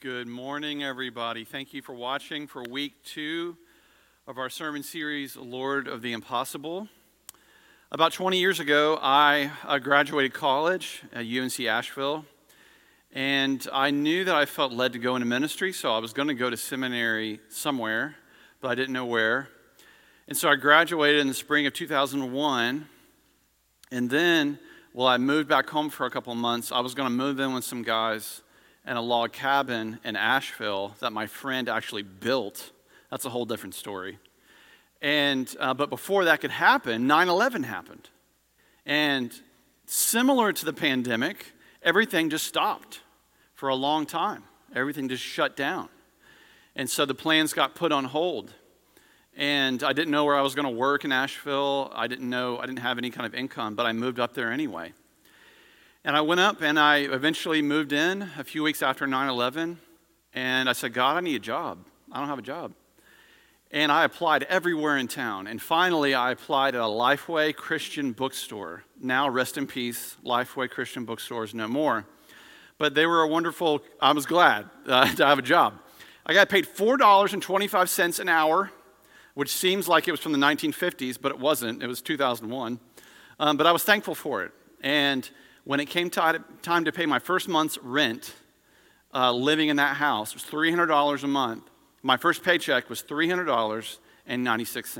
Good morning, everybody. Thank you for watching for week two of our sermon series, Lord of the Impossible. About 20 years ago, I uh, graduated college at UNC Asheville, and I knew that I felt led to go into ministry, so I was going to go to seminary somewhere, but I didn't know where. And so I graduated in the spring of 2001, and then, well, I moved back home for a couple months. I was going to move in with some guys and a log cabin in Asheville that my friend actually built. That's a whole different story. And, uh, but before that could happen, 9 11 happened. And similar to the pandemic, everything just stopped for a long time. Everything just shut down. And so the plans got put on hold. And I didn't know where I was going to work in Asheville. I didn't know, I didn't have any kind of income, but I moved up there anyway. And I went up and I eventually moved in a few weeks after 9 11. And I said, God, I need a job. I don't have a job. And I applied everywhere in town. And finally, I applied at a Lifeway Christian bookstore. Now, rest in peace, Lifeway Christian bookstores no more. But they were a wonderful, I was glad uh, to have a job. I got paid $4.25 an hour, which seems like it was from the 1950s, but it wasn't. It was 2001. Um, but I was thankful for it. And when it came time to pay my first month's rent, uh, living in that house, was $300 a month. My first paycheck was $300.96.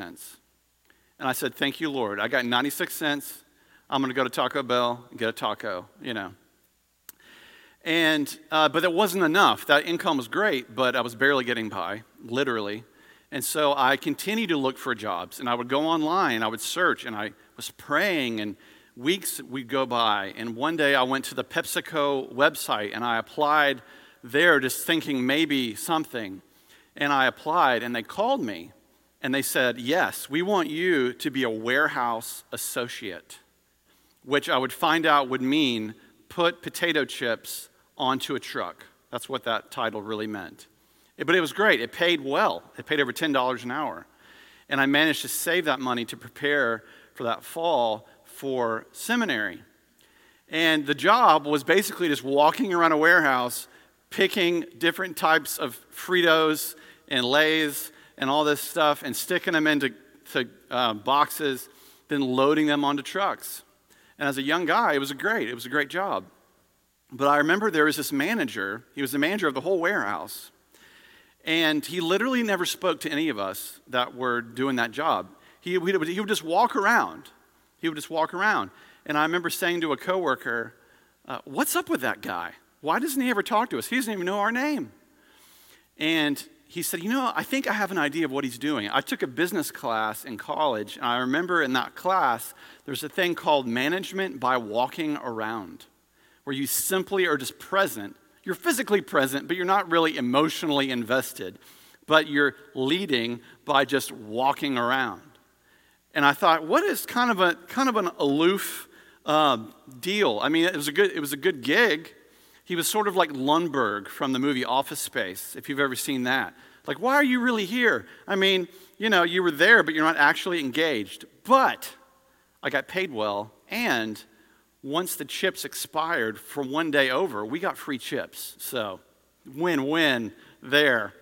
And I said, Thank you, Lord. I got 96 cents. I'm going to go to Taco Bell and get a taco, you know. And, uh, but it wasn't enough. That income was great, but I was barely getting by, literally. And so I continued to look for jobs. And I would go online, I would search, and I was praying and weeks would go by, and one day I went to the PepsiCo website and I applied there just thinking maybe something. And I applied, and they called me and they said, Yes, we want you to be a warehouse associate, which I would find out would mean put potato chips onto a truck. That's what that title really meant. But it was great. It paid well, it paid over $10 an hour. And I managed to save that money to prepare for that fall for seminary. And the job was basically just walking around a warehouse, picking different types of Fritos and Lays and all this stuff and sticking them into to, uh, boxes, then loading them onto trucks. And as a young guy, it was a great, it was a great job. But I remember there was this manager, he was the manager of the whole warehouse. And he literally never spoke to any of us that were doing that job. He, he, would, he would just walk around he would just walk around. And I remember saying to a coworker, uh, What's up with that guy? Why doesn't he ever talk to us? He doesn't even know our name. And he said, You know, I think I have an idea of what he's doing. I took a business class in college, and I remember in that class, there's a thing called management by walking around, where you simply are just present. You're physically present, but you're not really emotionally invested, but you're leading by just walking around. And I thought, what is kind of a kind of an aloof uh, deal? I mean, it was a good it was a good gig. He was sort of like Lumbergh from the movie Office Space, if you've ever seen that. Like, why are you really here? I mean, you know, you were there, but you're not actually engaged. But I got paid well, and once the chips expired for one day over, we got free chips. So, win win there.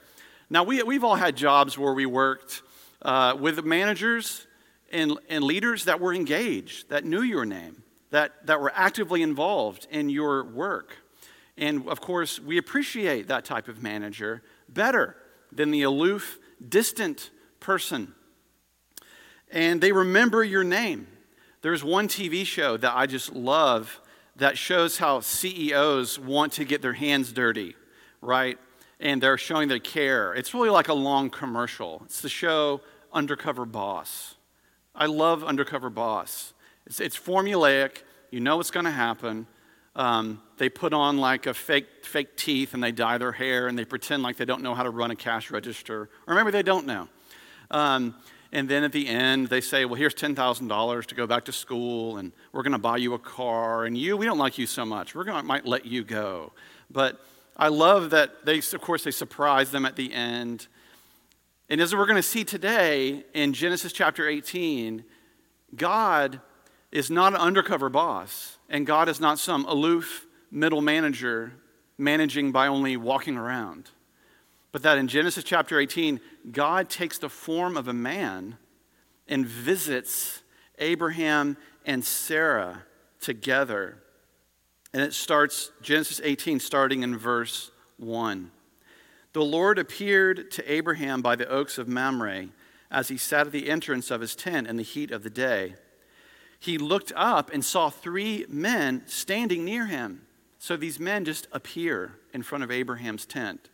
Now, we, we've all had jobs where we worked uh, with managers and, and leaders that were engaged, that knew your name, that, that were actively involved in your work. And of course, we appreciate that type of manager better than the aloof, distant person. And they remember your name. There's one TV show that I just love that shows how CEOs want to get their hands dirty, right? And they're showing their care. It's really like a long commercial. It's the show Undercover Boss. I love Undercover Boss. It's, it's formulaic, you know what's going to happen. Um, they put on like a fake, fake teeth and they dye their hair and they pretend like they don't know how to run a cash register, or maybe they don't know. Um, and then at the end, they say, Well, here's $10,000 to go back to school, and we're going to buy you a car. And you, we don't like you so much. We're going to might let you go. But I love that they, of course, they surprise them at the end. And as we're going to see today in Genesis chapter 18, God is not an undercover boss, and God is not some aloof middle manager managing by only walking around. But that in Genesis chapter 18, God takes the form of a man and visits Abraham and Sarah together. And it starts, Genesis 18, starting in verse 1. The Lord appeared to Abraham by the oaks of Mamre as he sat at the entrance of his tent in the heat of the day. He looked up and saw three men standing near him. So these men just appear in front of Abraham's tent.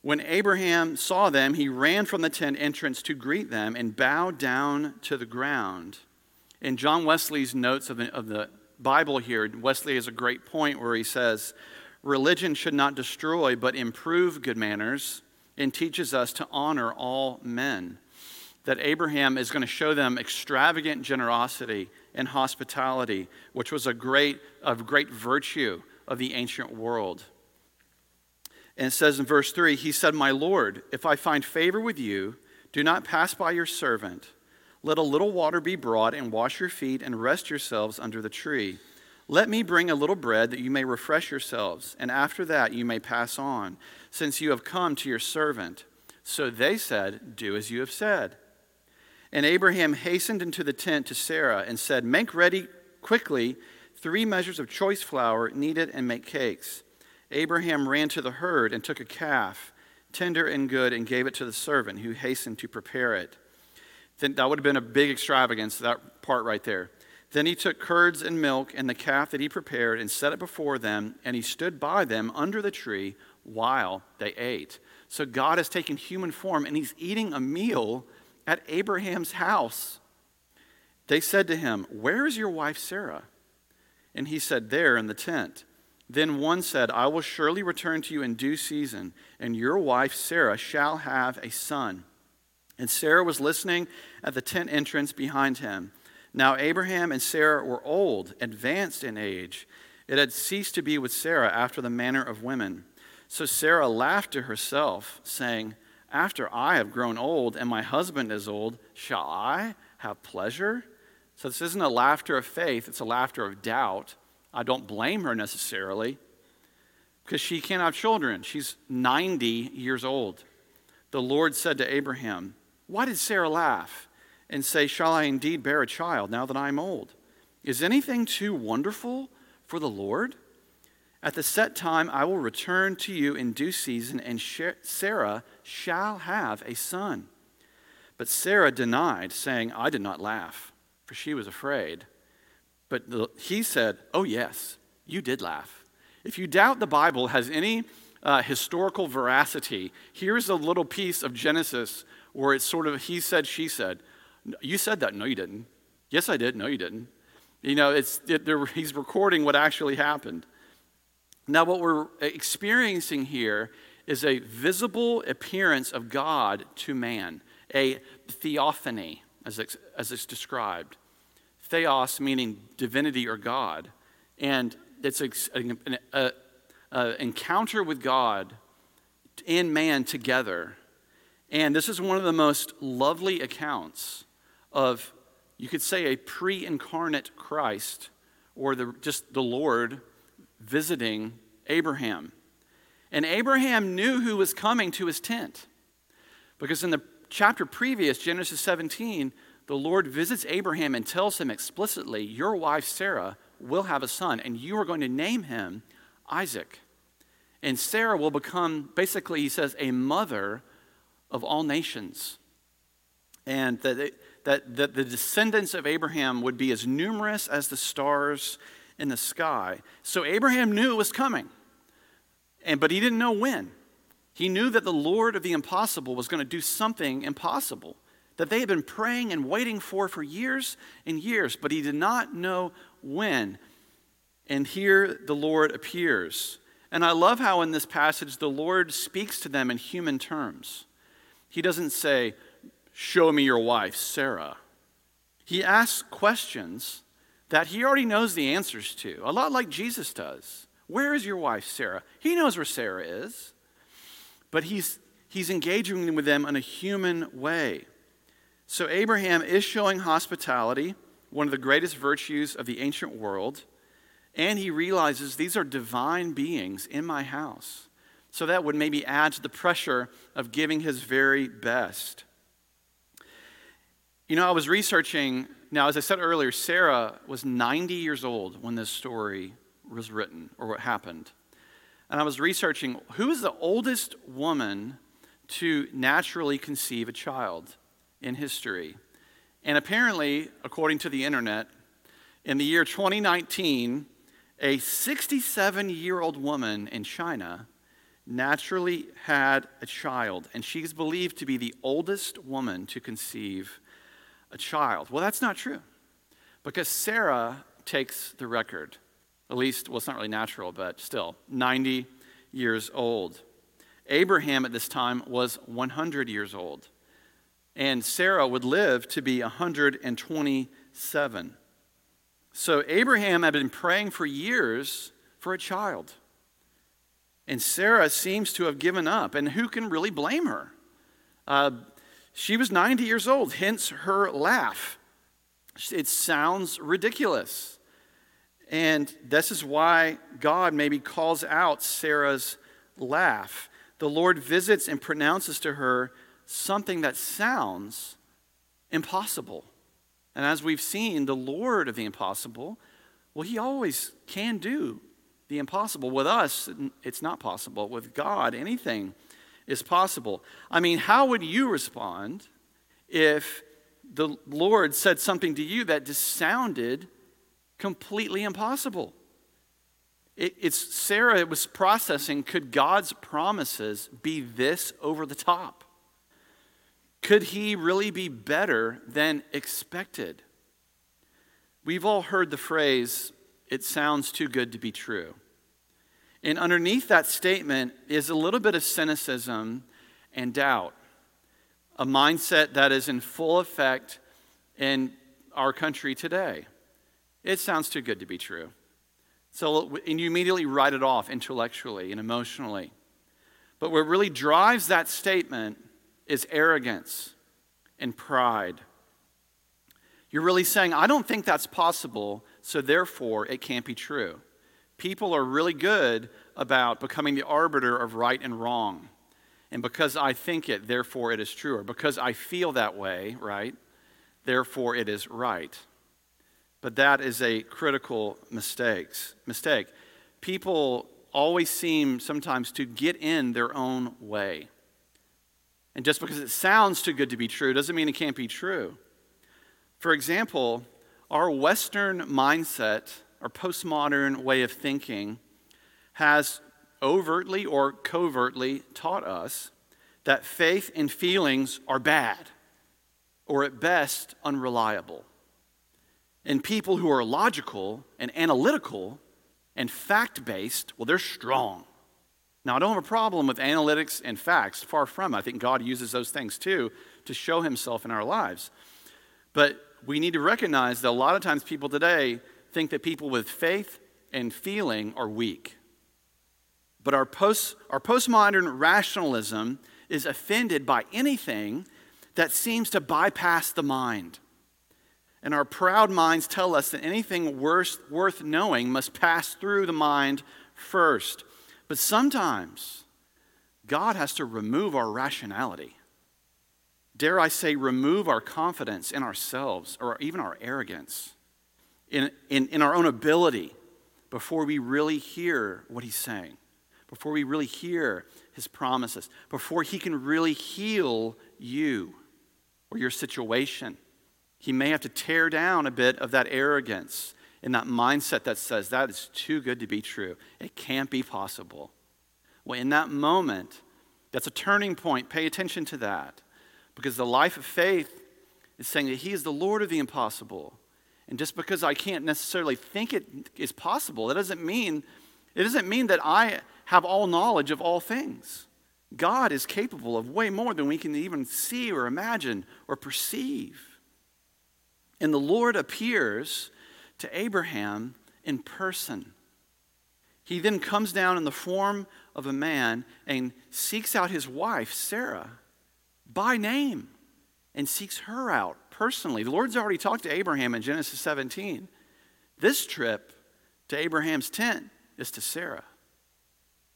When Abraham saw them, he ran from the tent entrance to greet them and bowed down to the ground. In John Wesley's notes of the, of the Bible here, Wesley has a great point where he says, Religion should not destroy but improve good manners and teaches us to honor all men. That Abraham is going to show them extravagant generosity and hospitality, which was a great, of great virtue of the ancient world. And it says in verse 3 He said, My Lord, if I find favor with you, do not pass by your servant. Let a little water be brought, and wash your feet, and rest yourselves under the tree. Let me bring a little bread that you may refresh yourselves, and after that you may pass on, since you have come to your servant. So they said, Do as you have said. And Abraham hastened into the tent to Sarah and said, Make ready quickly three measures of choice flour, knead it, and make cakes. Abraham ran to the herd and took a calf, tender and good, and gave it to the servant who hastened to prepare it. Then that would have been a big extravagance, that part right there. Then he took curds and milk and the calf that he prepared and set it before them, and he stood by them under the tree while they ate. So God has taken human form and he's eating a meal at Abraham's house. They said to him, Where is your wife Sarah? And he said, There in the tent. Then one said, I will surely return to you in due season, and your wife Sarah shall have a son. And Sarah was listening at the tent entrance behind him. Now Abraham and Sarah were old, advanced in age. It had ceased to be with Sarah after the manner of women. So Sarah laughed to herself, saying, After I have grown old and my husband is old, shall I have pleasure? So this isn't a laughter of faith, it's a laughter of doubt. I don't blame her necessarily because she can't have children. She's 90 years old. The Lord said to Abraham, Why did Sarah laugh and say, Shall I indeed bear a child now that I am old? Is anything too wonderful for the Lord? At the set time, I will return to you in due season, and Sarah shall have a son. But Sarah denied, saying, I did not laugh, for she was afraid. But he said, Oh, yes, you did laugh. If you doubt the Bible has any uh, historical veracity, here's a little piece of Genesis where it's sort of he said, she said. You said that. No, you didn't. Yes, I did. No, you didn't. You know, it's, it, he's recording what actually happened. Now, what we're experiencing here is a visible appearance of God to man, a theophany, as it's, as it's described theos meaning divinity or God. And it's an encounter with God and man together. And this is one of the most lovely accounts of, you could say, a pre incarnate Christ or the, just the Lord visiting Abraham. And Abraham knew who was coming to his tent. Because in the chapter previous, Genesis 17, the Lord visits Abraham and tells him explicitly, Your wife Sarah will have a son, and you are going to name him Isaac. And Sarah will become, basically, he says, a mother of all nations. And that, that, that the descendants of Abraham would be as numerous as the stars in the sky. So Abraham knew it was coming, and, but he didn't know when. He knew that the Lord of the impossible was going to do something impossible that they had been praying and waiting for for years and years, but he did not know when. And here the Lord appears. And I love how in this passage the Lord speaks to them in human terms. He doesn't say, Show me your wife, Sarah. He asks questions that he already knows the answers to, a lot like Jesus does. Where is your wife, Sarah? He knows where Sarah is, but he's, he's engaging with them in a human way. So, Abraham is showing hospitality, one of the greatest virtues of the ancient world. And he realizes these are divine beings in my house. So that would maybe add to the pressure of giving his very best. You know, I was researching, now, as I said earlier, Sarah was 90 years old when this story was written or what happened. And I was researching who is the oldest woman to naturally conceive a child in history. And apparently, according to the internet, in the year 2019, a 67 year old woman in China naturally had a child, and she's believed to be the oldest woman to conceive a child. Well, that's not true because Sarah takes the record. At least, well, it's not really natural, but still, 90 years old. Abraham at this time was 100 years old, and Sarah would live to be 127. So Abraham had been praying for years for a child. And Sarah seems to have given up. And who can really blame her? Uh, she was 90 years old, hence her laugh. It sounds ridiculous. And this is why God maybe calls out Sarah's laugh. The Lord visits and pronounces to her something that sounds impossible. And as we've seen, the Lord of the impossible, well, he always can do the impossible. With us, it's not possible. With God, anything is possible. I mean, how would you respond if the Lord said something to you that just sounded completely impossible? It, it's Sarah it was processing could God's promises be this over the top? Could he really be better than expected? We've all heard the phrase, it sounds too good to be true. And underneath that statement is a little bit of cynicism and doubt, a mindset that is in full effect in our country today. It sounds too good to be true. So, and you immediately write it off intellectually and emotionally. But what really drives that statement is arrogance and pride. You're really saying, I don't think that's possible, so therefore it can't be true. People are really good about becoming the arbiter of right and wrong. And because I think it, therefore it is true. Or because I feel that way, right? Therefore it is right. But that is a critical mistakes, mistake. People always seem sometimes to get in their own way. And just because it sounds too good to be true doesn't mean it can't be true. For example, our Western mindset, our postmodern way of thinking, has overtly or covertly taught us that faith and feelings are bad, or at best, unreliable. And people who are logical and analytical and fact based, well, they're strong. Now, I don't have a problem with analytics and facts, far from it. I think God uses those things too to show himself in our lives. But we need to recognize that a lot of times people today think that people with faith and feeling are weak. But our, post, our postmodern rationalism is offended by anything that seems to bypass the mind. And our proud minds tell us that anything worth, worth knowing must pass through the mind first. But sometimes God has to remove our rationality. Dare I say, remove our confidence in ourselves or even our arrogance, in, in, in our own ability before we really hear what He's saying, before we really hear His promises, before He can really heal you or your situation. He may have to tear down a bit of that arrogance and that mindset that says that is too good to be true. It can't be possible. Well, in that moment, that's a turning point. Pay attention to that. Because the life of faith is saying that He is the Lord of the impossible. And just because I can't necessarily think it is possible, that doesn't mean it doesn't mean that I have all knowledge of all things. God is capable of way more than we can even see or imagine or perceive. And the Lord appears to Abraham in person. He then comes down in the form of a man and seeks out his wife, Sarah, by name, and seeks her out personally. The Lord's already talked to Abraham in Genesis 17. This trip to Abraham's tent is to Sarah.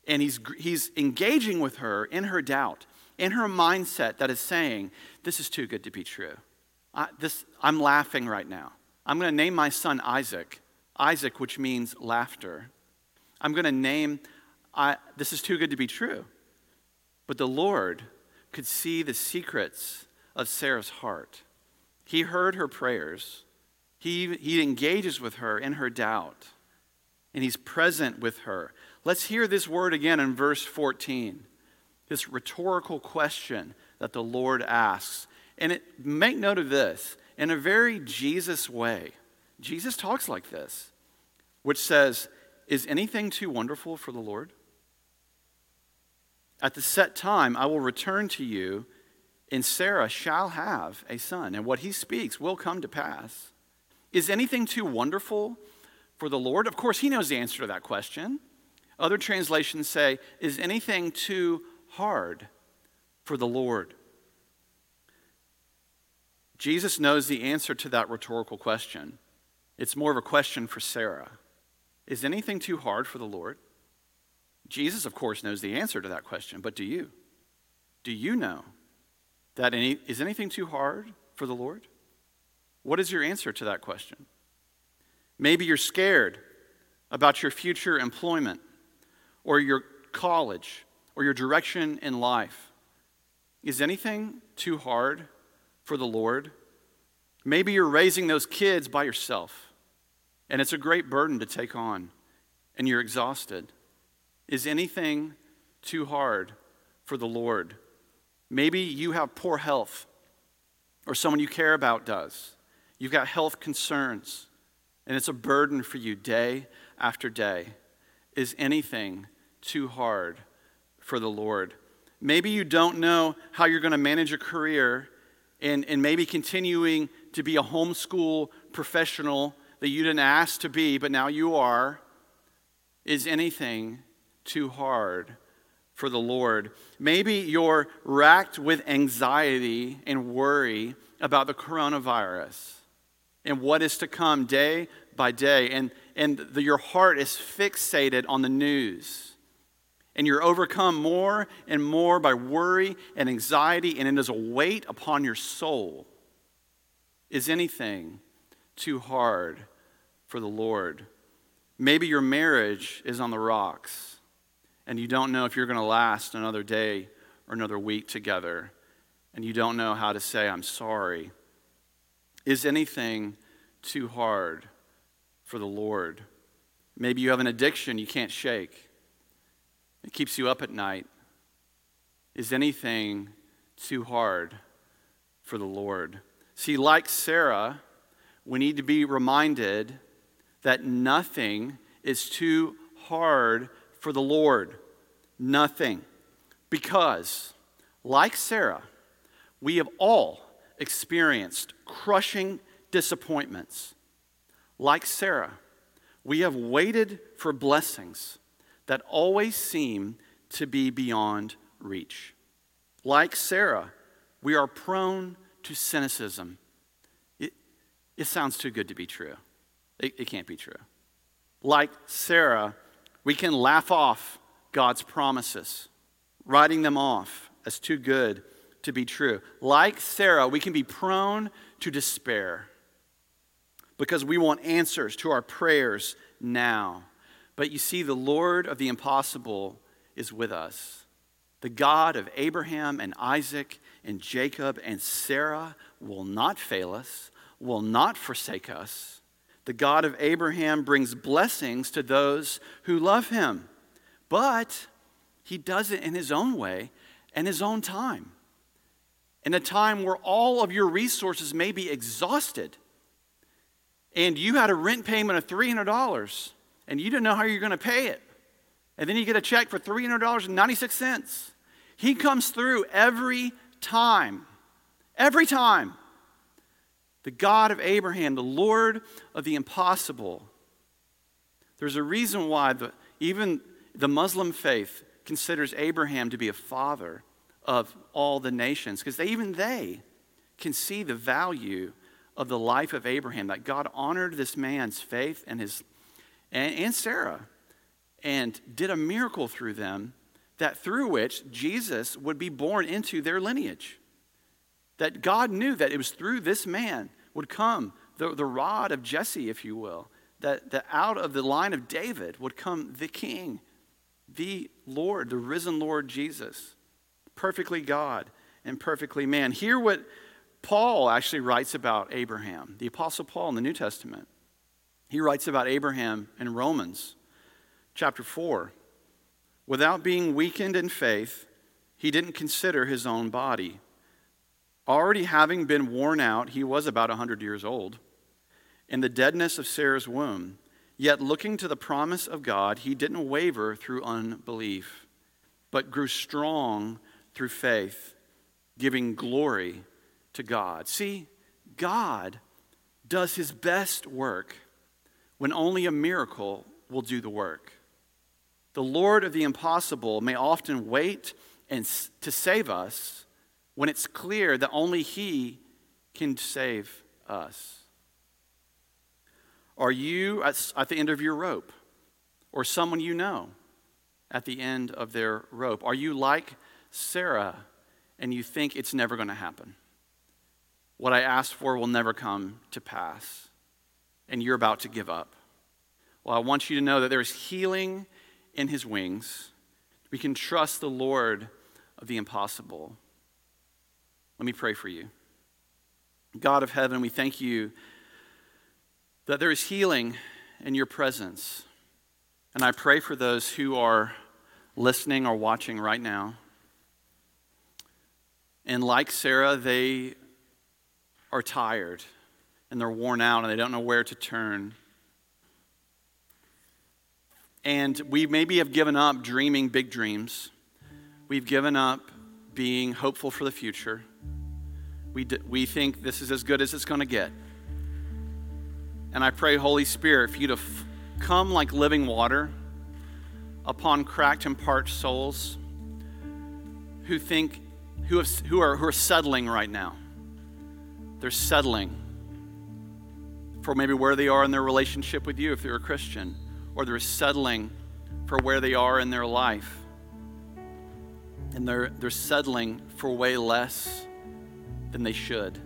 And he's, he's engaging with her in her doubt, in her mindset that is saying, This is too good to be true. I, this, I'm laughing right now. I'm going to name my son Isaac, Isaac, which means laughter. I'm going to name, I, this is too good to be true. But the Lord could see the secrets of Sarah's heart. He heard her prayers. He, he engages with her in her doubt, and he's present with her. Let's hear this word again in verse 14. This rhetorical question that the Lord asks. And it, make note of this in a very Jesus way. Jesus talks like this, which says, Is anything too wonderful for the Lord? At the set time, I will return to you, and Sarah shall have a son, and what he speaks will come to pass. Is anything too wonderful for the Lord? Of course, he knows the answer to that question. Other translations say, Is anything too hard for the Lord? Jesus knows the answer to that rhetorical question. It's more of a question for Sarah. Is anything too hard for the Lord? Jesus, of course, knows the answer to that question, but do you? Do you know that any, is anything too hard for the Lord? What is your answer to that question? Maybe you're scared about your future employment or your college or your direction in life. Is anything too hard for the Lord? Maybe you're raising those kids by yourself and it's a great burden to take on and you're exhausted. Is anything too hard for the Lord? Maybe you have poor health, or someone you care about does. You've got health concerns, and it's a burden for you day after day. Is anything too hard for the Lord? Maybe you don't know how you're going to manage a career and, and maybe continuing to be a homeschool professional that you didn't ask to be, but now you are. Is anything too hard for the Lord. Maybe you're racked with anxiety and worry about the coronavirus and what is to come day by day, and, and the, your heart is fixated on the news. And you're overcome more and more by worry and anxiety, and it is a weight upon your soul. Is anything too hard for the Lord? Maybe your marriage is on the rocks and you don't know if you're going to last another day or another week together, and you don't know how to say, I'm sorry. Is anything too hard for the Lord? Maybe you have an addiction you can't shake, it keeps you up at night. Is anything too hard for the Lord? See, like Sarah, we need to be reminded that nothing is too hard for the Lord? Nothing. Because, like Sarah, we have all experienced crushing disappointments. Like Sarah, we have waited for blessings that always seem to be beyond reach. Like Sarah, we are prone to cynicism. It, it sounds too good to be true. It, it can't be true. Like Sarah, we can laugh off God's promises, writing them off as too good to be true. Like Sarah, we can be prone to despair because we want answers to our prayers now. But you see, the Lord of the impossible is with us. The God of Abraham and Isaac and Jacob and Sarah will not fail us, will not forsake us. The God of Abraham brings blessings to those who love him, but he does it in his own way and his own time. In a time where all of your resources may be exhausted, and you had a rent payment of $300 and you didn't know how you're going to pay it, and then you get a check for $300.96. He comes through every time. Every time the God of Abraham, the Lord of the impossible. There's a reason why the, even the Muslim faith considers Abraham to be a father of all the nations, because they, even they can see the value of the life of Abraham, that God honored this man's faith and his, and, and Sarah and did a miracle through them that through which Jesus would be born into their lineage. That God knew that it was through this man would come the, the rod of Jesse, if you will, that, that out of the line of David would come the king, the Lord, the risen Lord Jesus, perfectly God and perfectly man. Hear what Paul actually writes about Abraham, the Apostle Paul in the New Testament. He writes about Abraham in Romans chapter 4. Without being weakened in faith, he didn't consider his own body. Already having been worn out, he was about a 100 years old, in the deadness of Sarah's womb. Yet looking to the promise of God, he didn't waver through unbelief, but grew strong through faith, giving glory to God. See, God does his best work when only a miracle will do the work. The Lord of the impossible may often wait and, to save us when it's clear that only He can save us. Are you at, the end of your rope? Or someone you know at the end of their rope? Are you like Sarah and you think it's never going to happen? What I asked for will never come to pass, and you're about to give up. Well, I want you to know that there is healing in his wings. We can trust the Lord of the impossible. Let me pray for you. God of heaven, we thank you that there is healing in your presence. And I pray for those who are listening or watching right now. And like Sarah, they are tired and they're worn out and they don't know where to turn. And we maybe have given up dreaming big dreams. We've given up being hopeful for the future. We, d- we think this is as good as it's going to get. And I pray, Holy Spirit, for you to f- come like living water upon cracked and parched souls who think, who, have, who, are, who are settling right now. They're settling for maybe where they are in their relationship with you if they're a Christian or they're settling for where they are in their life. And they're, they're settling for way less than they should.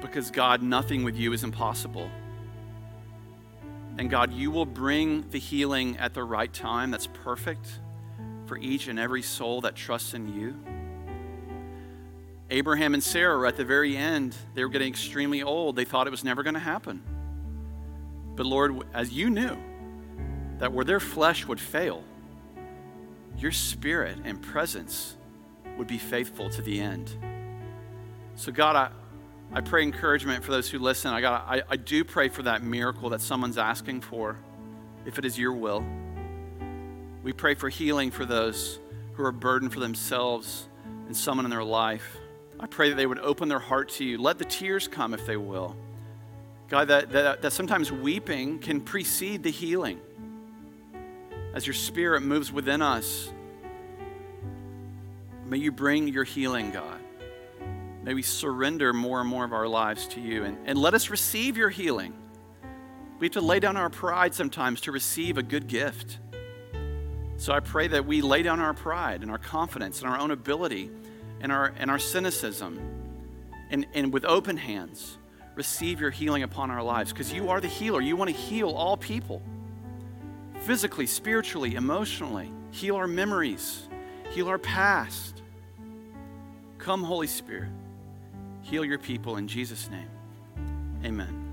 Because, God, nothing with you is impossible. And, God, you will bring the healing at the right time that's perfect for each and every soul that trusts in you. Abraham and Sarah were at the very end. They were getting extremely old. They thought it was never going to happen. But Lord, as you knew that where their flesh would fail, your spirit and presence would be faithful to the end. So, God, I, I pray encouragement for those who listen. I, got, I, I do pray for that miracle that someone's asking for, if it is your will. We pray for healing for those who are burdened for themselves and someone in their life. I pray that they would open their heart to you. Let the tears come if they will. God, that, that, that sometimes weeping can precede the healing. As your spirit moves within us, may you bring your healing, God. May we surrender more and more of our lives to you and, and let us receive your healing. We have to lay down our pride sometimes to receive a good gift. So I pray that we lay down our pride and our confidence and our own ability and our, and our cynicism and, and with open hands receive your healing upon our lives because you are the healer. You want to heal all people physically, spiritually, emotionally, heal our memories, heal our past. Come, Holy Spirit, heal your people in Jesus' name. Amen.